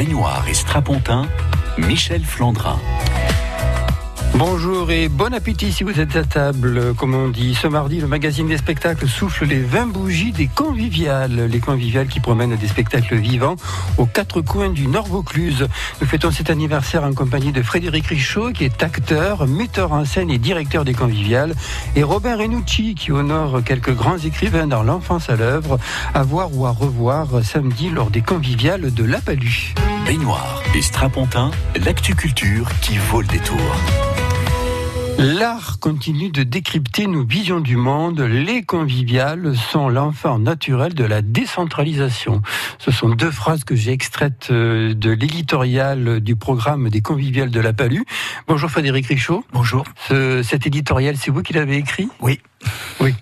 Baignoire et strapontin, Michel Flandrin. Bonjour et bon appétit si vous êtes à table. Comme on dit, ce mardi, le magazine des spectacles souffle les 20 bougies des conviviales. Les conviviales qui promènent des spectacles vivants aux quatre coins du Nord Vaucluse. Nous fêtons cet anniversaire en compagnie de Frédéric Richaud, qui est acteur, metteur en scène et directeur des conviviales, et Robin Renucci, qui honore quelques grands écrivains dans l'enfance à l'œuvre, à voir ou à revoir samedi lors des conviviales de La Palue. Baignoire et strapontin, l'actu culture qui vaut le détour. L'art continue de décrypter nos visions du monde. Les conviviales sont l'enfant naturel de la décentralisation. Ce sont deux phrases que j'ai extraites euh, de l'éditorial du programme des conviviales de la Palue. Bonjour Frédéric Richaud. Bonjour. Ce, cet éditorial, c'est vous qui l'avez écrit? Oui. Oui.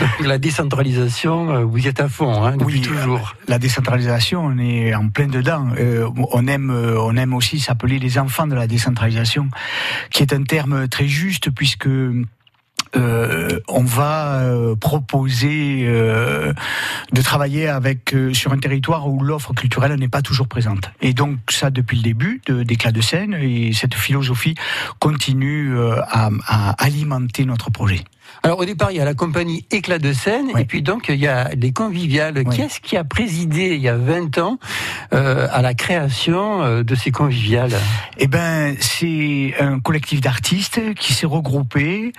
Donc, la décentralisation, euh, vous y êtes à fond, hein, depuis oui, toujours. La décentralisation, on est en plein dedans. Euh, on aime, euh, on aime aussi s'appeler les enfants de la décentralisation, qui est un terme très juste puisque euh, on va euh, proposer euh, de travailler avec sur un territoire où l'offre culturelle n'est pas toujours présente. Et donc ça depuis le début d'éclat de, de scène et cette philosophie continue à, à alimenter notre projet. Alors au départ, il y a la compagnie Éclat de scène, oui. et puis donc il y a les conviviales. Oui. Qui est-ce qui a présidé il y a 20 ans euh, à la création euh, de ces conviviales? Eh ben, c'est un collectif d'artistes qui s'est regroupé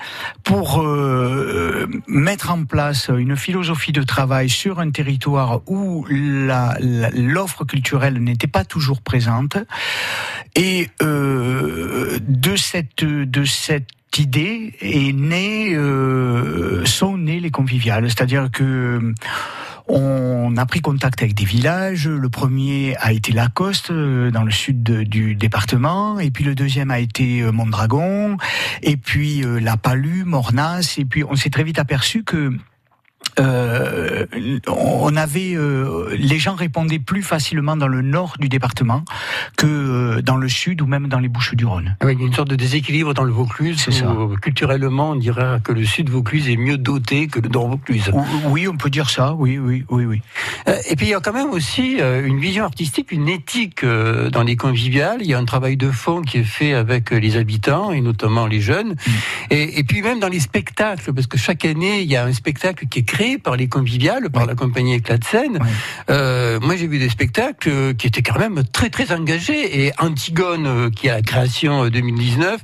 pour euh, mettre en place une philosophie de travail sur un territoire où l'offre culturelle n'était pas toujours présente. Et euh, de cette de cette idée est née, euh, sont nées les conviviales. C'est-à-dire que on a pris contact avec des villages. Le premier a été Lacoste, dans le sud du département, et puis le deuxième a été Mondragon, et puis euh, La Palue, Mornas, et puis on s'est très vite aperçu que euh, on avait euh, les gens répondaient plus facilement dans le nord du département que euh, dans le sud ou même dans les Bouches du Rhône. Oui, il y a une sorte de déséquilibre dans le Vaucluse. C'est ça. Culturellement, on dirait que le sud Vaucluse est mieux doté que le nord Vaucluse. Oui, on peut dire ça. Oui, oui, oui, oui. Et puis il y a quand même aussi une vision artistique, une éthique dans les conviviales. Il y a un travail de fond qui est fait avec les habitants et notamment les jeunes. Mm. Et, et puis même dans les spectacles, parce que chaque année il y a un spectacle qui est créé par les conviviales, par la compagnie Éclat de scène. Euh, moi, j'ai vu des spectacles qui étaient quand même très très engagés. Et Antigone, qui a la création 2019.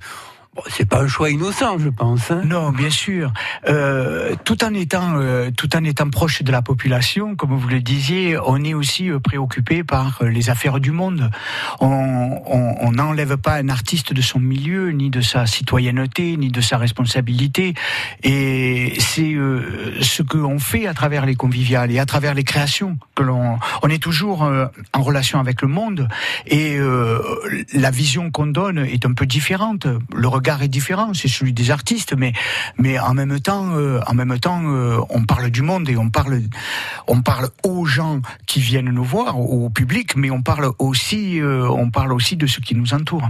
Bon, c'est pas un choix innocent, je pense. Hein. Non, bien sûr. Euh, tout en étant, euh, tout en étant proche de la population, comme vous le disiez, on est aussi euh, préoccupé par les affaires du monde. On n'enlève pas un artiste de son milieu, ni de sa citoyenneté, ni de sa responsabilité. Et c'est ce qu'on fait à travers les conviviales et à travers les créations que l'on. On est toujours en relation avec le monde et la vision qu'on donne est un peu différente. Est différent, c'est celui des artistes, mais en même temps, euh, euh, on parle du monde et on parle on parle aux gens qui viennent nous voir, au public, mais on parle aussi euh, on parle aussi de ce qui nous entoure.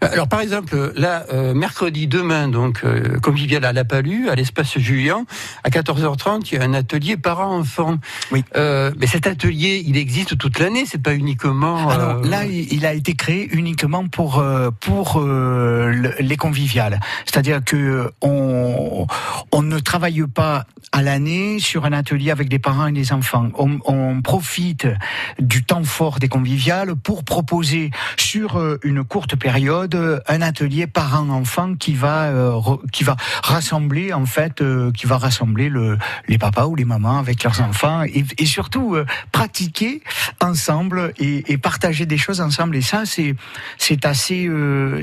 Alors par exemple, là, euh, mercredi demain, donc euh, convivial à La Palue, à l'espace Julien, à 14h30, il y a un atelier parents-enfants. Oui. Euh, mais cet atelier, il existe toute l'année, c'est pas uniquement. Alors là, il a été créé uniquement pour pour les conviviales. C'est-à-dire que on on ne travaille pas à l'année sur un atelier avec des parents et des enfants. On, on profite du temps fort des conviviales pour proposer sur une courte période période un atelier parents-enfants qui va euh, qui va rassembler en fait euh, qui va rassembler le, les papas ou les mamans avec leurs enfants et, et surtout euh, pratiquer ensemble et, et, partager des choses ensemble. Et ça c'est c'est assez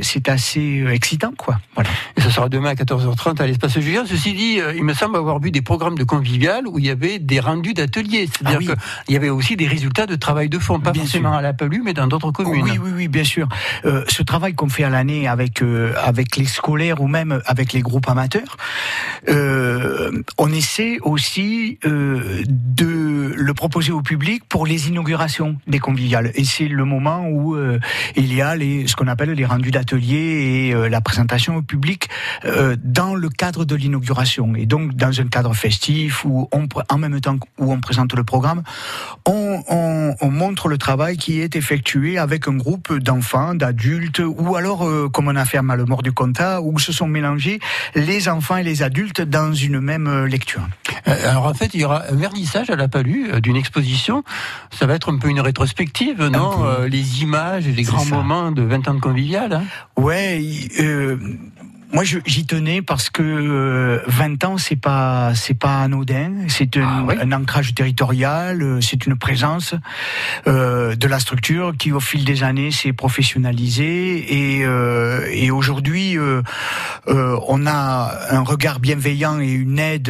c'est assez excitant quoi. Voilà. Et ça sera demain à 14h30 à l'espace Julien ceci dit il me semble avoir vu des programmes de convivial où il y avait des rendus d'ateliers. C'est-à-dire ah oui. qu'il y avait aussi des résultats de travail de fond pas bien forcément sûr. à la Pelue mais dans d'autres communes. oui oui oui bien sûr. Ce travail travail qu'on fait à l'année avec euh, avec les scolaires ou même avec les groupes amateurs, euh, on essaie aussi euh, de le proposer au public pour les inaugurations des conviviales. Et c'est le moment où il y a les, ce qu'on appelle les rendus d'atelier et la présentation au public dans le cadre de l'inauguration. Et donc dans un cadre festif où on, en même temps où on présente le programme, on montre le travail qui est effectué avec un groupe d'enfants, d'adultes, ou alors euh, comme on a fait à Malemort du Comtat, où se sont mélangés les enfants et les adultes dans une même euh, lecture. Euh, Alors en fait, il y aura un vernissage à la Palue euh, d'une exposition. Ça va être un peu une rétrospective, non. Euh, Les images et les grands ça. moments de 20 ans de convivial. hein? Ouais, euh, moi je- j'y tenais parce que euh, 20 ans c'est pas c'est pas anodin, c'est un, Ah oui. un ancrage territorial, euh, c'est une présence euh, de la structure qui au fil des années s'est professionnalisée. Et euh, et aujourd'hui euh, euh, on a un regard bienveillant et une aide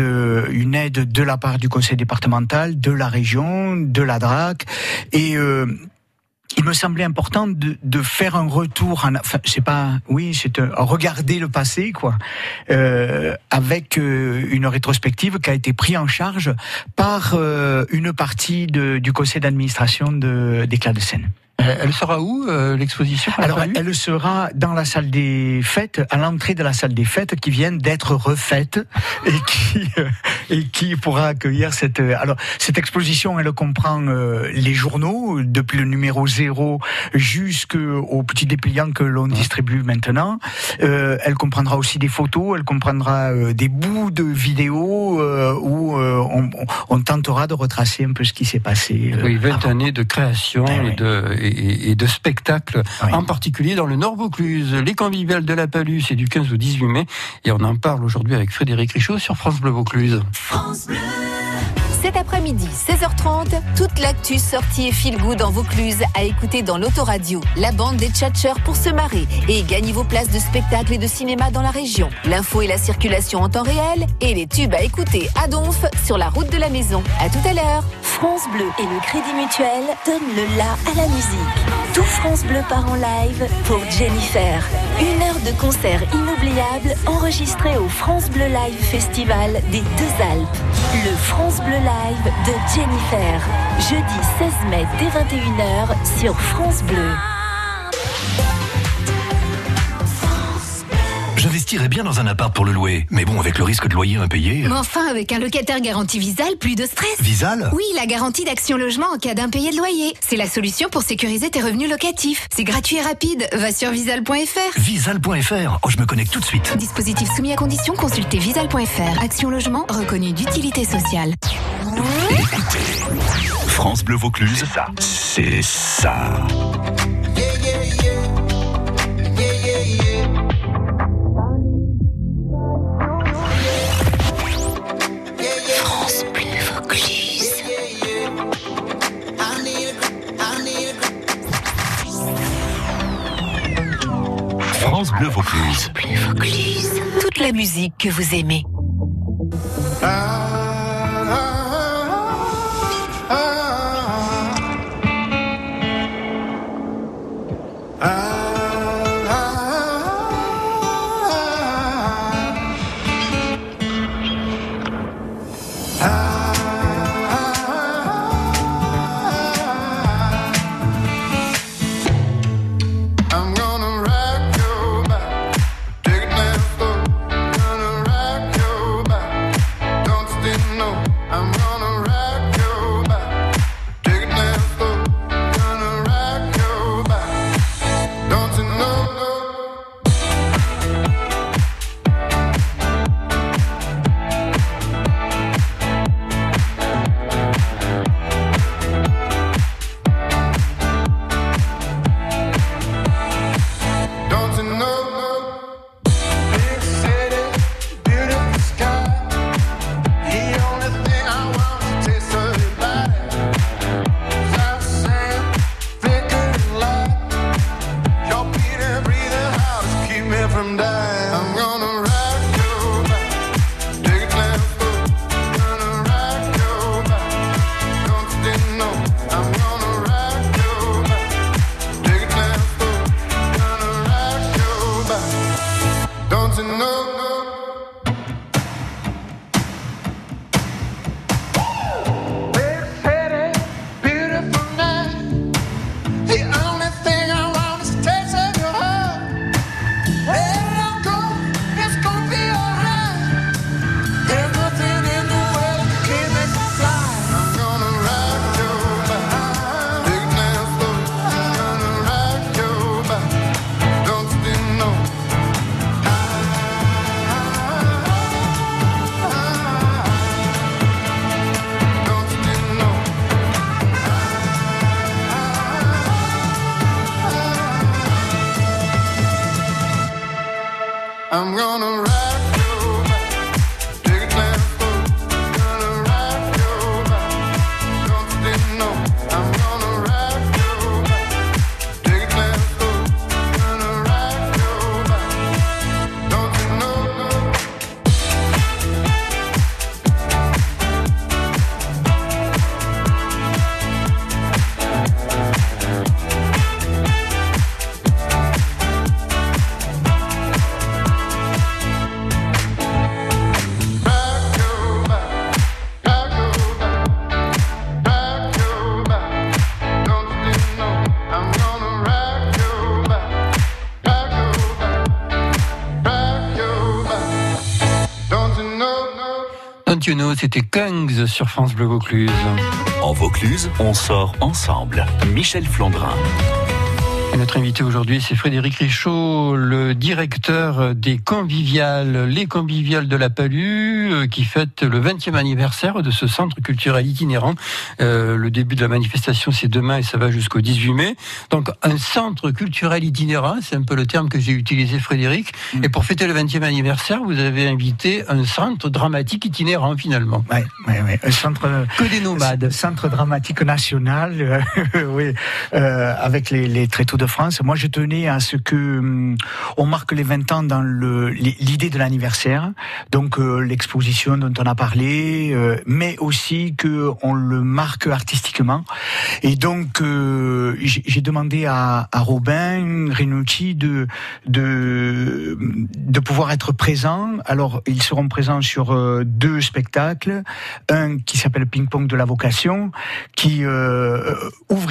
une aide de la part du conseil départemental, de la région, de la DRAC. Et euh, il me semblait important de, de faire un retour en, enfin, c'est pas, oui, c'est regarder le passé, quoi, euh, avec euh, une rétrospective qui a été prise en charge par euh, une partie de, du conseil d'administration de, d'Éclat de Seine. Euh, Elle sera où euh, l'exposition Alors, elle sera dans la salle des fêtes, à l'entrée de la salle des fêtes, qui vient d'être refaite et qui euh, et qui pourra accueillir cette. euh, Alors, cette exposition, elle comprend euh, les journaux depuis le numéro 0 jusqu'au petit dépliant que l'on distribue maintenant. Euh, elle comprendra aussi des photos, elle comprendra euh, des bouts de vidéos euh, où euh, on, on tentera de retracer un peu ce qui s'est passé. Oui, 20 avant. années de création et, oui. de, et, et de spectacles, Oui. en particulier dans le Nord Vaucluse. Les conviviales de la Palue, c'est du 15 au 18 mai. Et on en parle aujourd'hui avec Frédéric Richaud sur France Bleu Vaucluse. Cet après-midi, 16h30, toute l'actu sortie et feel good en Vaucluse à écouter dans l'autoradio. La bande des tchatcheurs pour se marrer et gagnez vos places de spectacle et de cinéma dans la région. L'info et la circulation en temps réel et les tubes à écouter à Donf sur la route de la maison. À tout à l'heure. France Bleu et le Crédit Mutuel donnent le la à la musique. Tout France Bleu part en live pour Jennifer. Une heure de concert inoubliable enregistré au France Bleu Live Festival des Deux Alpes. Le France Bleu Live de Jennifer. Jeudi 16 mai dès 21h sur France Bleu. J'investirais bien dans un appart pour le louer, mais bon, avec le risque de loyer impayé. Mais enfin, avec un locataire garanti Visal, plus de stress. Visal Oui, la garantie d'action logement en cas d'impayé de loyer. C'est la solution pour sécuriser tes revenus locatifs. C'est gratuit et rapide. Va sur visal.fr. Visal.fr. Oh, je me connecte tout de suite. Dispositif soumis à condition, consultez visal.fr. Action logement reconnu d'utilité sociale. France Bleu Vaucluse, c'est ça. France France Bleu Vaucluse. Bleu Vaucluse. Toute la musique que vous aimez. I'm C'était Kungs sur France Bleu Vaucluse. En Vaucluse, on sort ensemble. Michel Flandrin. Et notre invité aujourd'hui, c'est Frédéric Richaud, le directeur des conviviales, les conviviales de la Palue, euh, qui fête le 20e anniversaire de ce centre culturel itinérant. Euh, le début de la manifestation, c'est demain et ça va jusqu'au 18 mai. Donc, un centre culturel itinérant, c'est un peu le terme que j'ai utilisé, Frédéric. Et pour fêter le 20e anniversaire, vous avez invité un centre dramatique itinérant, finalement. Ouais, ouais, ouais. Un centre. Que des nomades. Centre dramatique national, euh, oui, euh, avec les, les tréteaux de France. Moi, je tenais à ce que hum, on marque les 20 ans dans l'idée de l'anniversaire, donc euh, l'exposition dont on a parlé, euh, mais aussi que on le marque artistiquement. Et donc, euh, j'ai demandé à, Robin Renucci de de de pouvoir être présent. Alors, ils seront présents sur deux spectacles, un qui s'appelle Ping Pong de la vocation, qui euh,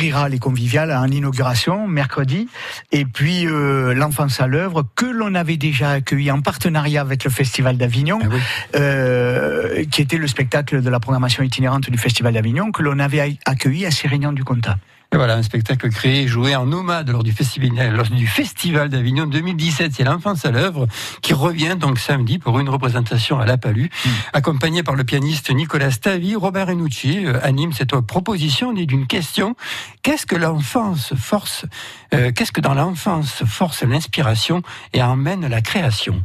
ouvrira les conviviales en inauguration mercredi, et puis euh, l'enfance à l'œuvre que l'on avait déjà accueilli en partenariat avec le Festival d'Avignon, Ah oui. euh, qui était le spectacle de la programmation itinérante du Festival d'Avignon, que l'on avait accueilli à Sérignan du Comtat. Et voilà, un spectacle créé et joué en nomade lors du festival, lors du festival d'Avignon 2017. C'est l'enfance à l'œuvre qui revient donc samedi pour une représentation à La Palue, accompagné par le pianiste Nicolas Stavi. Robert Renucci euh, anime cette proposition née d'une question. Qu'est-ce que l'enfance force, euh, qu'est-ce que dans l'enfance force l'inspiration et emmène la création?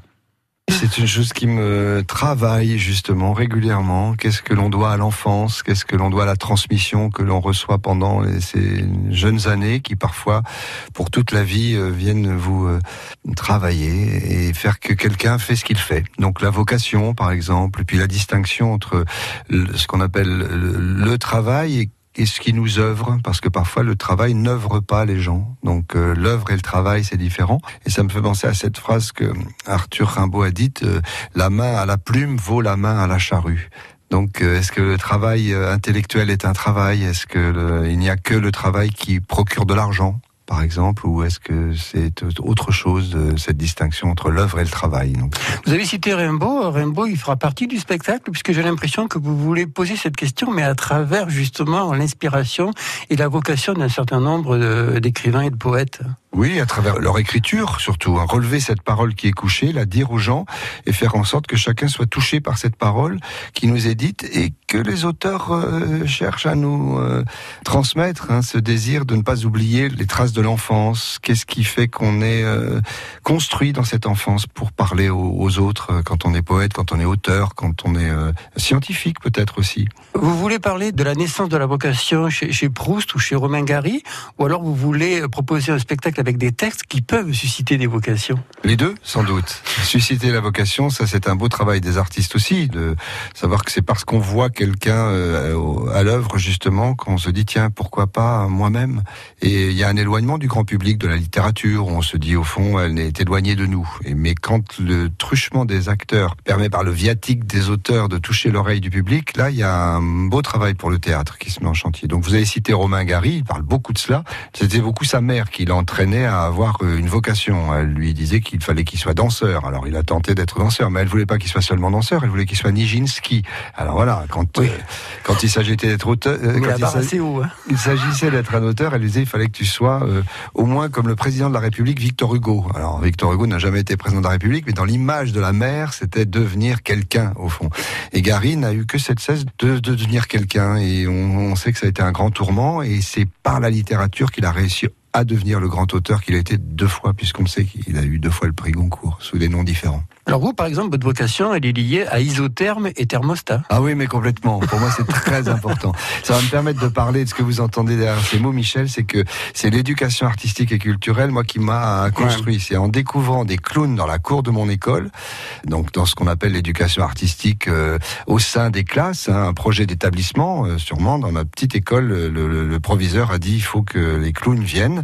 C'est une chose qui me travaille justement régulièrement. Qu'est-ce que l'on doit à l'enfance? Qu'est-ce que l'on doit à la transmission que l'on reçoit pendant ces jeunes années qui parfois, pour toute la vie, euh, viennent vous euh, travailler et faire que quelqu'un fait ce qu'il fait. Donc la vocation, par exemple, puis la distinction entre ce qu'on appelle le, le travail et et ce qui nous œuvre, parce que parfois le travail n'œuvre pas les gens. Donc euh, l'œuvre et le travail, c'est différent. Et ça me fait penser à cette phrase que Arthur Rimbaud a dite euh, La main à la plume vaut la main à la charrue. Donc, euh, est-ce que le travail euh, intellectuel est un travail? Est-ce que le- il n'y a que le travail qui procure de l'argent, par exemple, ou est-ce que c'est autre chose euh, cette distinction entre l'œuvre et le travail Vous avez cité Rimbaud. Rimbaud, il fera partie du spectacle puisque j'ai l'impression que vous voulez poser cette question, mais à travers justement l'inspiration et la vocation d'un certain nombre d'écrivains et de poètes. Oui, à travers leur écriture, surtout, hein, relever cette parole qui est couchée, la dire aux gens et faire en sorte que chacun soit touché par cette parole qui nous est dite et que les auteurs euh, cherchent à nous euh, transmettre hein, ce désir de ne pas oublier les traces de l'enfance. Qu'est-ce qui fait qu'on est euh, construit dans cette enfance pour parler aux, autres quand on est poète, quand on est auteur, quand on est scientifique peut-être aussi? Vous voulez parler de la naissance de la vocation chez, chez Proust ou chez Romain Gary, ou alors vous voulez proposer un spectacle avec des textes qui peuvent susciter des vocations Les deux, sans doute. Susciter la vocation, ça c'est un beau travail des artistes aussi, de savoir que c'est parce qu'on voit quelqu'un euh, à l'œuvre justement qu'on se dit tiens pourquoi pas moi-même? Et il y a un éloignement du grand public de la littérature. On se dit au fond elle est éloignée de nous. Mais quand le truchement des acteurs permet par le viatique des auteurs de toucher l'oreille du public, là il y a un beau travail pour le théâtre qui se met en chantier. Donc vous avez cité Romain Gary, il parle beaucoup de cela. C'était beaucoup sa mère qui l'entraînait à avoir euh, une vocation. Elle lui disait qu'il fallait qu'il soit danseur. Alors il a tenté d'être danseur, mais elle voulait pas qu'il soit seulement danseur. Elle voulait qu'il soit Nijinsky. Alors voilà, quand Oui. euh, quand il s'agissait d'être auteur, euh, quand il. Hein il s'agissait d'être un auteur, elle lui disait il fallait que tu sois euh, au moins comme le président de la République, Victor Hugo. Alors Victor Hugo n'a jamais été président de la République, mais dans l'image de la mère, c'était devenir quelqu'un au fond. Et Gary n'a eu que cette cesse de, de devenir quelqu'un, et on, on sait que ça a été un grand tourment, et c'est par la littérature qu'il a réussi à devenir le grand auteur qu'il a été deux fois, puisqu'on sait qu'il a eu deux fois le prix Goncourt, sous des noms différents. alors vous, par exemple, votre vocation, elle est liée à isotherme et thermostat. Ah oui, mais complètement. Pour moi, c'est très important. Ça va me permettre de parler de ce que vous entendez derrière ces mots, Michel. C'est que c'est l'éducation artistique et culturelle, moi, qui m'a construit. C'est en découvrant des clowns dans la cour de mon école, donc dans ce qu'on appelle l'éducation artistique euh, au sein des classes, hein, un projet d'établissement, euh, sûrement. Dans ma petite école, le, le- le proviseur a dit il faut que les clowns viennent.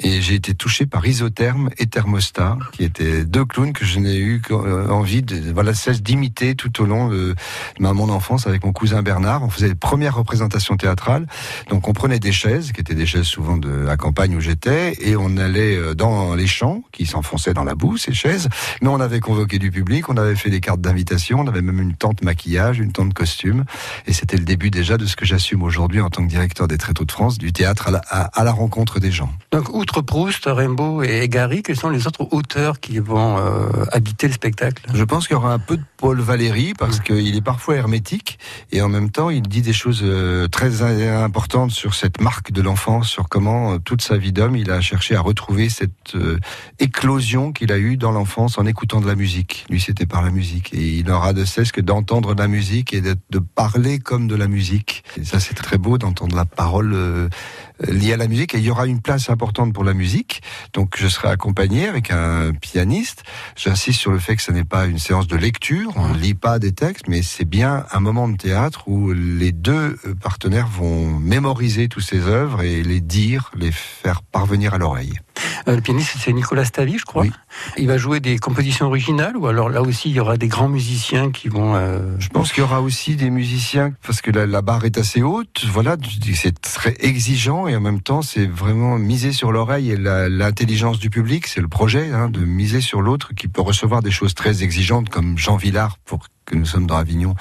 et j'ai été touché par Isotherme et Thermostat, qui étaient deux clowns que je n'ai eu qu'en- envie de voilà cesse d'imiter tout au long de mon enfance avec mon cousin Bernard. On faisait les premières représentations théâtrales, donc on prenait des chaises, qui étaient des chaises souvent de la campagne où j'étais, et on allait euh, dans les champs qui s'enfonçaient dans la boue, ces chaises. Mais on avait convoqué du public, on avait fait des cartes d'invitation, on avait même une tente maquillage, une tente costume, et c'était le début déjà de ce que j'assume aujourd'hui en tant que directeur des Tréteaux de France, du théâtre à la, rencontre des gens. Proust, Rimbaud et Gary, quels sont les autres auteurs qui vont euh, habiter le spectacle? Je pense qu'il y aura un peu de Paul Valéry parce qu'il est parfois hermétique et en même temps il dit des choses euh, très importantes sur cette marque de l'enfance, sur comment euh, toute sa vie d'homme il a cherché à retrouver cette euh, éclosion qu'il a eue dans l'enfance en écoutant de la musique. Lui c'était par la musique et il n'aura de cesse que d'entendre de la musique et de, de parler comme de la musique. Et ça c'est très beau d'entendre la parole euh, liée à la musique et il y aura une place importante pour la musique. Donc je serai accompagné avec un pianiste. J'insiste sur le fait que ce n'est pas une séance de lecture, on ne lit pas des textes, mais c'est bien un moment de théâtre où les deux partenaires vont mémoriser toutes ces œuvres et les dire, les faire parvenir à l'oreille. Euh, Le pianiste, c'est Nicolas Stavi, je crois. Oui. Il va jouer des compositions originales ou alors là aussi il y aura des grands musiciens qui vont. euh, Je pense qu'il y aura aussi des musiciens parce que la, barre est assez haute. Voilà, c'est très exigeant et en même temps c'est vraiment miser sur l'oreille et l'intelligence du public. C'est le projet hein, de miser sur l'autre qui peut recevoir des choses très exigeantes comme Jean Villard pour que nous sommes dans Avignon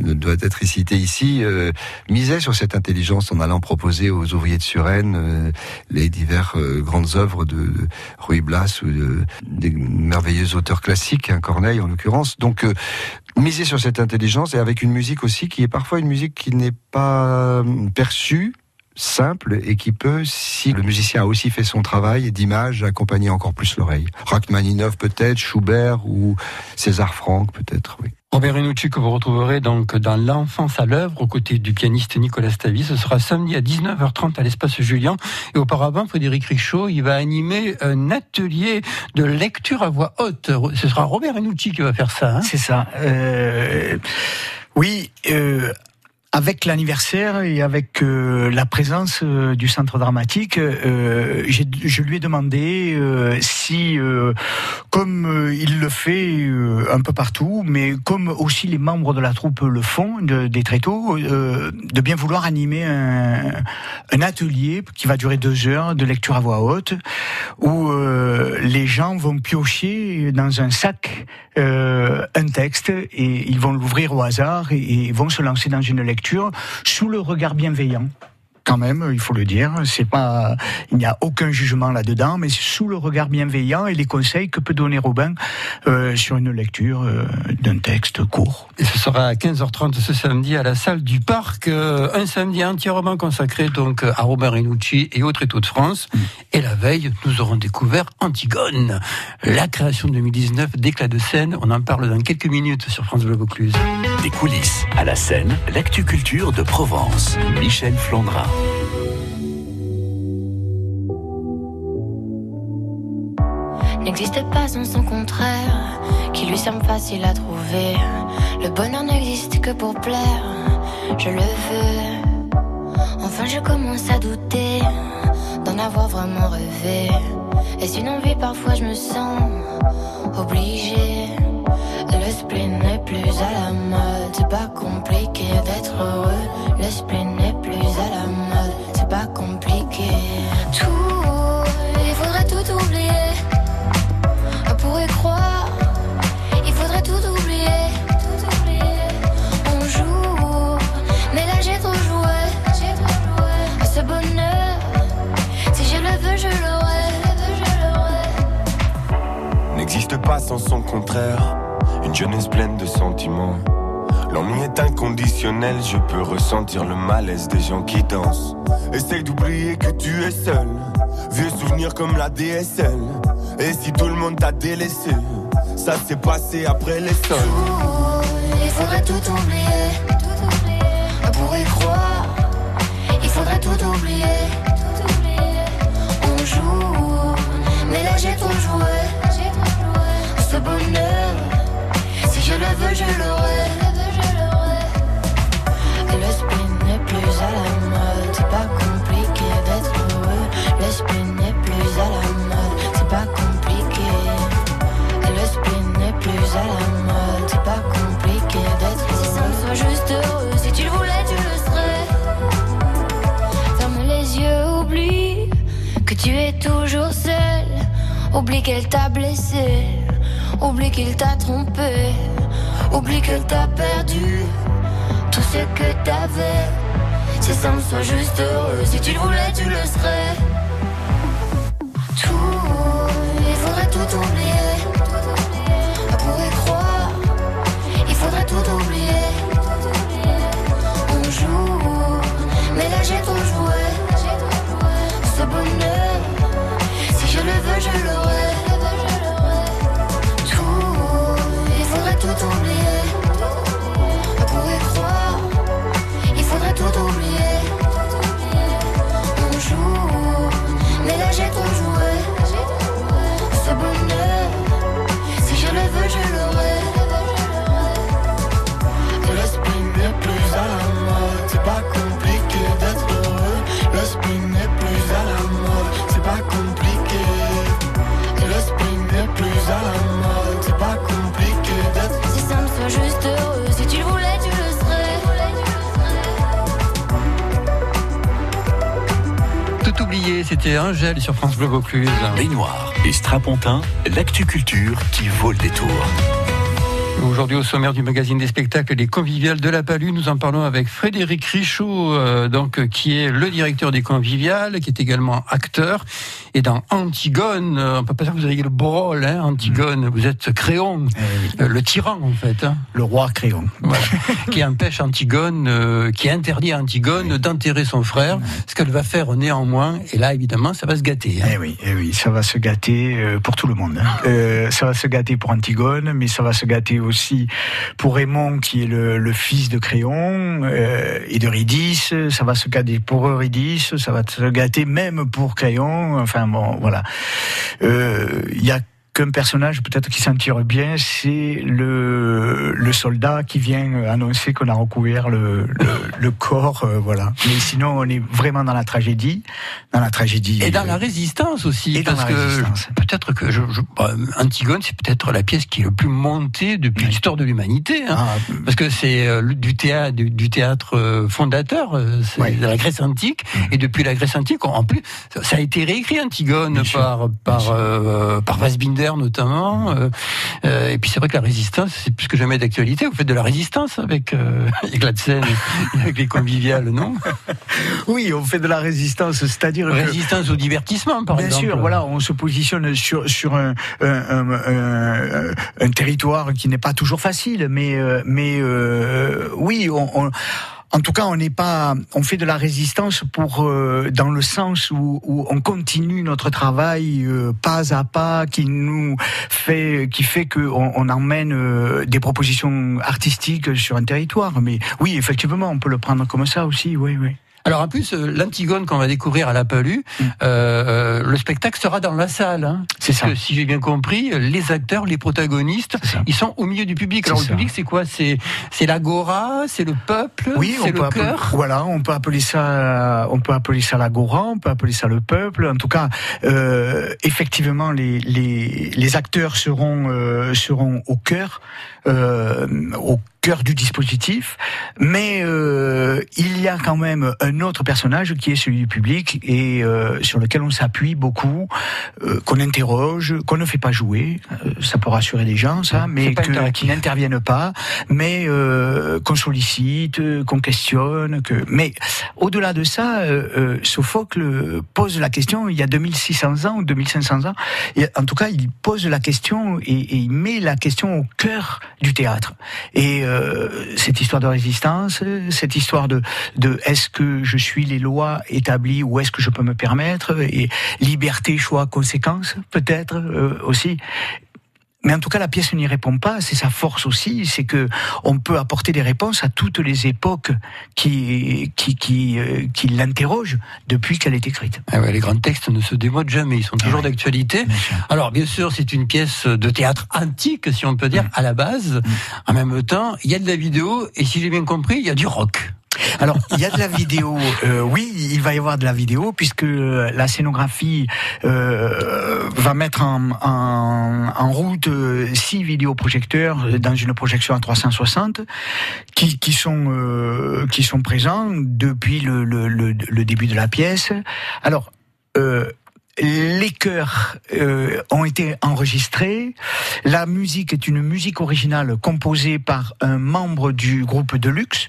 ne doit être cité ici, euh, misait sur cette intelligence en allant proposer aux ouvriers de Suresnes euh, les divers euh, grandes œuvres de, de Ruy Blas ou de, des merveilleux auteurs classiques, hein, Corneille en l'occurrence. Donc euh, miser sur cette intelligence et avec une musique aussi qui est parfois une musique qui n'est pas perçue simple et qui peut, si le musicien a aussi fait son travail d'image, accompagner encore plus l'oreille. Rachmaninov peut-être, Schubert ou César Franck peut-être, oui. Robert Renucci que vous retrouverez donc dans L'enfance à l'œuvre aux côtés du pianiste Nicolas Stavi. Ce sera samedi à 19h30 à l'espace Julien. Et auparavant, Frédéric Richaud, il va animer un atelier de lecture à voix haute. Ce sera Robert Renucci qui va faire ça. hein C'est ça. Euh, oui, euh, avec l'anniversaire et avec euh, la présence euh, du centre dramatique, euh, je lui ai demandé si, comme il le fait un peu partout, mais comme aussi les membres de la troupe le font, de- des tréteaux, de bien vouloir animer un, atelier qui va durer deux heures de lecture à voix haute, où les gens vont piocher dans un sac un texte et ils vont l'ouvrir au hasard et vont se lancer dans une lecture sous le regard bienveillant. Quand même, il faut le dire, c'est pas, il n'y a aucun jugement là-dedans, mais sous le regard bienveillant et les conseils que peut donner Robin euh, sur une lecture euh, d'un texte court. Et ce sera à 15h30 ce samedi à la salle du parc. euh, un samedi entièrement consacré donc à Robert Renucci et autres étaux de France. Et la veille, nous aurons découvert Antigone, la création 2019 d'éclat de scène. On en parle dans quelques minutes sur France Bleu Vaucluse. Coulisses à la scène, l'actu culture de Provence. Michel Flandrin. n'existe pas sans son contraire, qui lui semble facile à trouver. Le bonheur n'existe que pour plaire, je le veux. Enfin, je commence à douter d'en avoir vraiment rêvé. Est-ce une envie Parfois, je me sens obligée. Le spleen n'est plus à la mode, c'est pas compliqué d'être heureux. Le spleen n'est plus à la mode, c'est pas compliqué. Tout, il faudrait tout oublier. On pourrait croire, il faudrait tout oublier. Tout oublier. On joue, mais là j'ai trop joué. J'ai trop joué. Ce bonheur, si je le veux. Je l'aurai. n'existe pas sans son contraire. Une jeunesse pleine de sentiments. L'ennui est inconditionnel, je peux ressentir le malaise des gens qui dansent. Essaye d'oublier que tu es seul. Vieux souvenirs comme la DSL. Et si tout le monde t'a délaissé, ça s'est passé après les sols. Il faudrait tout oublier. Toujours seul. Oublie qu'elle t'a blessé. Oublie qu'il t'a trompé. Oublie qu'elle t'a perdu. Tout ce que t'avais. C'est simple, sois juste heureux. Si tu le voulais, tu le serais. C'était Angèle sur France Bleu Vaucluse. Baignoire et Strapontin, l'actu culture qui vaut le détour. Aujourd'hui, au sommaire du magazine des spectacles Les Conviviales de la Palue, nous en parlons avec Frédéric Richaud, euh, donc, qui est le directeur des Conviviales, qui est également acteur. Et dans Antigone, euh, on peut pas dire que vous ayez le rôle, hein, Antigone, vous êtes Créon, euh, le tyran, en fait. hein. Le roi Créon. Voilà. qui empêche Antigone, euh, qui interdit à Antigone d'enterrer son frère, ce qu'elle va faire néanmoins. Et là, évidemment, ça va se gâter. hein. Eh oui, eh oui, ça va se gâter pour tout le monde. hein. Ça va se gâter pour Antigone, mais ça va se gâter aussi pour Raymond, qui est le, fils de Créon, euh, et d'Eurydice. Ça va se gâter pour Eurydice, ça va se gâter même pour Créon. Enfin bon, voilà. Euh, Il y a qu'un personnage peut-être qui s'en tire bien, c'est le, le soldat qui vient annoncer qu'on a recouvert le, le, le corps, euh, voilà. Mais sinon, on est vraiment dans la tragédie, dans la tragédie. Et dans la résistance aussi, Et dans la que résistance. peut-être que je, je- bah, Antigone, c'est peut-être la pièce qui est le plus montée depuis l'histoire de l'humanité, hein. Ah, parce que c'est euh, du théâtre, du, du théâtre euh, fondateur, euh, de la Grèce antique, et depuis la Grèce antique, en plus, ça- a été réécrit Antigone Bien par par sûr. euh, par Fassbinder notamment, euh, euh, et puis c'est vrai que la résistance, c'est plus que jamais d'actualité. Vous faites de la résistance avec euh, avec la scène, avec les conviviales, non? Oui, on fait de la résistance, c'est-à-dire que Résistance au divertissement, par Bien exemple. sûr, voilà, on se positionne sur sur un, un, un- un- un territoire qui n'est pas toujours facile, mais euh, mais euh, oui, on, on- en tout cas, on n'est pas, on fait de la résistance pour euh, dans le sens où, on continue notre travail euh, pas à pas, qui nous fait, qui fait que on, on emmène euh, des propositions artistiques sur un territoire. Mais oui, effectivement, on peut le prendre comme ça aussi. Oui, oui. Alors en plus, euh, l'Antigone qu'on va découvrir à la Palue, euh, le spectacle sera dans la salle. Hein. C'est ça. Que, si j'ai bien compris, les acteurs, les protagonistes, ils sont au milieu du public. Alors le ça. public, c'est quoi? C'est c'est l'agora, c'est le peuple, Oui, c'est on peut le appeler, cœur? voilà, on peut appeler ça, on peut appeler ça l'agora, on peut appeler ça le peuple. En tout cas, euh, effectivement, les, les, les acteurs seront euh, seront au cœur, euh, au cœur du dispositif, mais euh, il y a quand même un autre personnage qui est celui du public et euh, sur lequel on s'appuie beaucoup, euh, qu'on interroge, qu'on ne fait pas jouer. Euh, ça peut rassurer les gens, ça, mais que- qui n'interviennent pas, mais euh, qu'on sollicite, qu'on questionne. Que... Mais au-delà de ça, euh, Sophocle pose la question. Il y a 2600 ans ou 2500 ans, et en tout cas, il pose la question et, et il met la question au cœur du théâtre. Et euh, cette histoire de résistance, cette histoire de, de est-ce que je suis les lois établies ou est-ce que je peux me permettre et liberté, choix, conséquences, peut-être euh, aussi. Mais en tout cas, la pièce n'y répond pas. C'est sa force aussi, c'est que on peut apporter des réponses à toutes les époques qui qui qui, euh, qui l'interrogent depuis qu'elle est écrite. Ah ouais, les grands textes ne se démodent jamais, ils sont toujours Ah ouais. d'actualité. Alors bien sûr, c'est une pièce de théâtre antique, si on peut dire, à la base. En même temps, il y a de la vidéo, et si j'ai bien compris, il y a du rock. Alors, il y a de la vidéo. euh, oui, il va y avoir de la vidéo puisque euh, la scénographie euh, va mettre en, en, en route euh, six vidéoprojecteurs dans une projection à 360 qui, qui sont euh, qui sont présents depuis le, le, le, le début de la pièce. Alors. Euh, les chœurs euh, ont été enregistrés. La musique est une musique originale composée par un membre du groupe Deluxe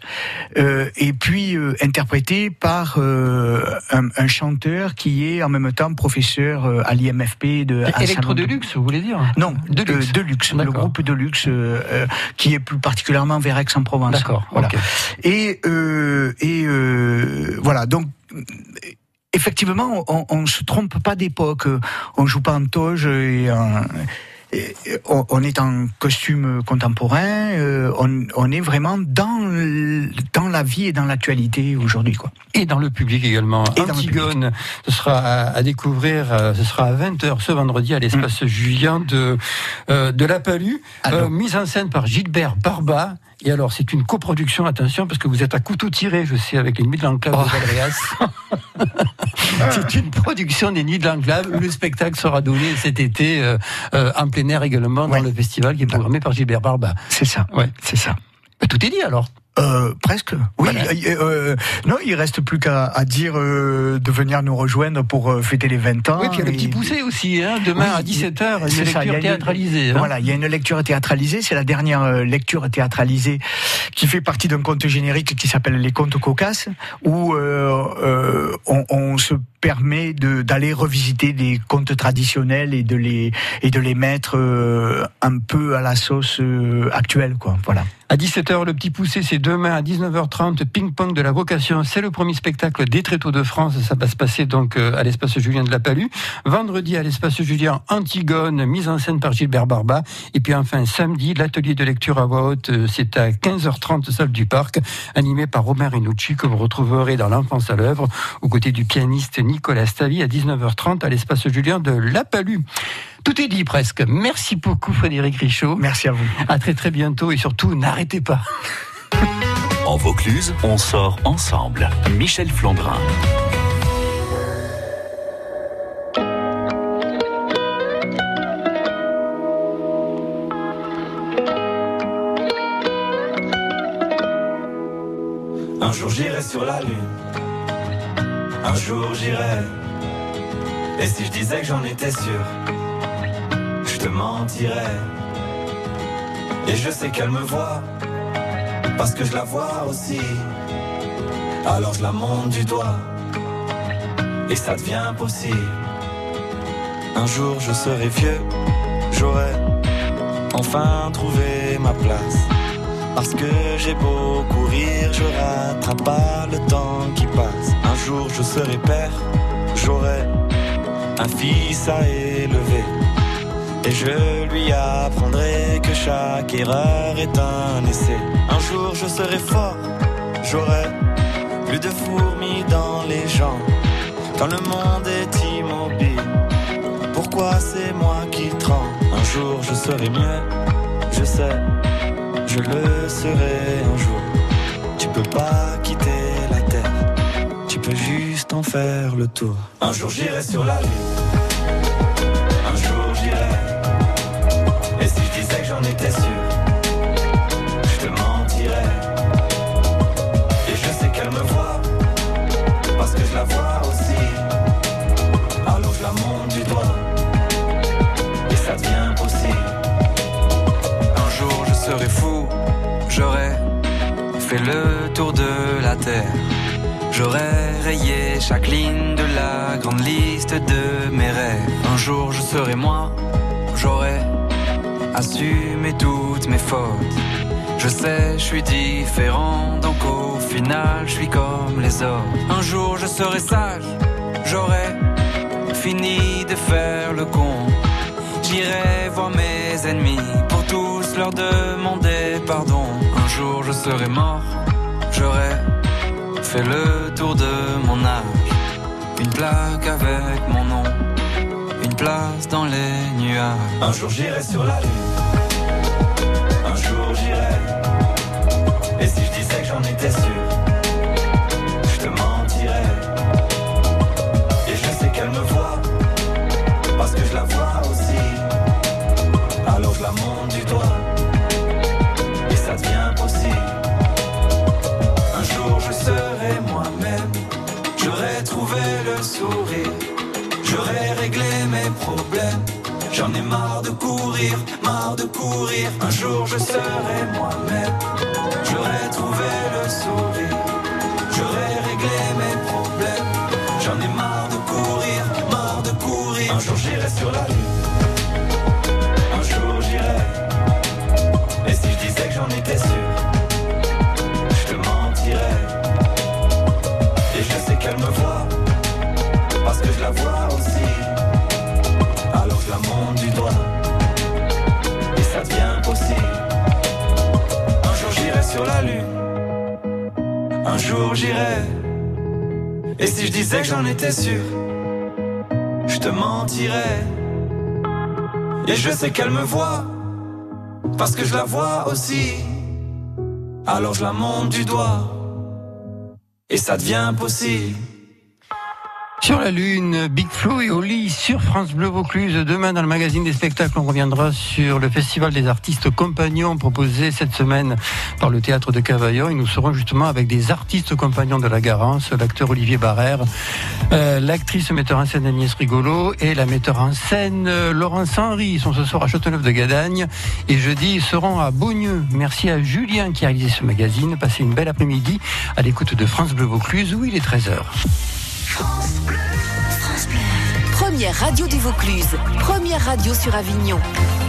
euh, et puis euh, interprétée par euh, un, un chanteur qui est en même temps professeur euh, à l'IMFP de à Electro Salon de- Deluxe, vous voulez dire? Non, Deluxe. de- Deluxe, le groupe Deluxe euh, euh, qui est plus particulièrement vers Aix-en-Provence. D'accord, Voilà. Et, euh, et euh, voilà, donc effectivement, on, on se trompe pas d'époque. On joue pas en toge et en- et on, on est en costume contemporain. euh, on, on est vraiment dans le- dans la vie et dans l'actualité aujourd'hui, quoi. Et dans le public également. Et Antigone, ce sera à, à découvrir, euh, ce sera à 20h ce vendredi à l'espace Julien de, euh, de La Palue, euh, mise en scène par Gilbert Barba. Et alors, c'est une coproduction, attention, parce que vous êtes à couteau tiré, je sais, avec les Nuits de l'Enclave de Valréas. c'est une production des Nuits de l'Enclave. où Le spectacle sera donné cet été euh, euh, en plein air également dans le festival qui est programmé par Gilbert Barba. C'est ça. Ouais. C'est ça. Bah, tout est dit alors. Euh, presque. Oui. euh, euh, non, il reste plus qu'à à dire euh, de venir nous rejoindre pour euh, fêter les 20 ans. Oui, puis il y a le Et- petit poussé aussi, hein, demain Oui, à 17h, une ça, il y lecture a une- théâtralisée. hein. Voilà, il y a une lecture théâtralisée. C'est la dernière euh, lecture théâtralisée qui fait partie d'un conte générique qui s'appelle Les Contes cocasses, où on, on se permet de- d'aller revisiter des contes traditionnels et de les et de les mettre euh, un peu à la sauce euh, actuelle, quoi. Voilà. À 17h, le petit poussé, c'est demain à 19h30, ping-pong de la vocation. C'est le premier spectacle des Tréteaux de France. Ça va se passer donc euh, à l'espace Julien de la Palue. Vendredi, à l'espace Julien Antigone, mise en scène par Gilbert Barba. Et puis enfin, samedi, l'atelier de lecture à voix haute, euh, c'est à 15h30, salle du parc, animé par Romain Renucci, que vous retrouverez dans l'enfance à l'œuvre, aux côtés du pianiste Nicolas Stavi, à 19h30, à l'espace Julien de la Palue. Tout est dit presque. Merci beaucoup Frédéric Richaud. Merci à vous. À très très bientôt et surtout n'arrêtez pas. En Vaucluse, on sort ensemble. Michel Flandrin. Un jour j'irai sur la lune. Un jour j'irai. Et si je disais que j'en étais sûr, je te mentirais. Et je sais qu'elle me voit, parce que je la vois aussi. Alors je la monte du doigt, et ça devient possible. Un jour je serai vieux, j'aurai enfin trouvé ma place. Parce que j'ai beau courir, je rattrape pas le temps qui passe. Un jour je serai père, j'aurai un fils à élever. Et je lui apprendrai que chaque erreur est un essai. Un jour je serai fort, j'aurai plus de fourmis dans les jambes. Quand le monde est immobile, pourquoi c'est moi qui tremble? Un jour je serai mieux, je sais je le serai un jour. Tu peux pas quitter la terre, tu peux juste en faire le tour. Un jour j'irai sur la lune, mes fautes. Je sais, je suis différent, donc au final je suis comme les autres. Un jour je serai sage, j'aurai fini de faire le con. J'irai voir mes ennemis pour tous leur demander pardon. Un jour je serai mort, j'aurai fait le tour de mon âge. Une plaque avec mon nom, une place dans les nuages. Un jour j'irai sur la lune, Et si je disais que j'en étais sûr, la lune, un jour j'irai. Et si je disais que j'en étais sûr, je te mentirais. Et je sais qu'elle me voit, parce que je la vois aussi. Alors je la monte du doigt, et ça devient possible. Sur la Lune, Big Flo et Oli sur France Bleu Vaucluse. Demain, dans le magazine des spectacles, on reviendra sur le festival des artistes compagnons proposé cette semaine par le théâtre de Cavaillon. Et nous serons justement avec des artistes compagnons de la Garance, l'acteur Olivier Barrère, euh, l'actrice metteur en scène Agnès Rigolo et la metteur en scène euh, Laurence Henry. Ils sont ce soir à Châteauneuf de Gadagne et jeudi, ils seront à Beaugneux. Merci à Julien qui a réalisé ce magazine. Passez une belle après-midi à l'écoute de France Bleu Vaucluse où il est 13h. Première radio du Vaucluse, première radio sur Avignon. France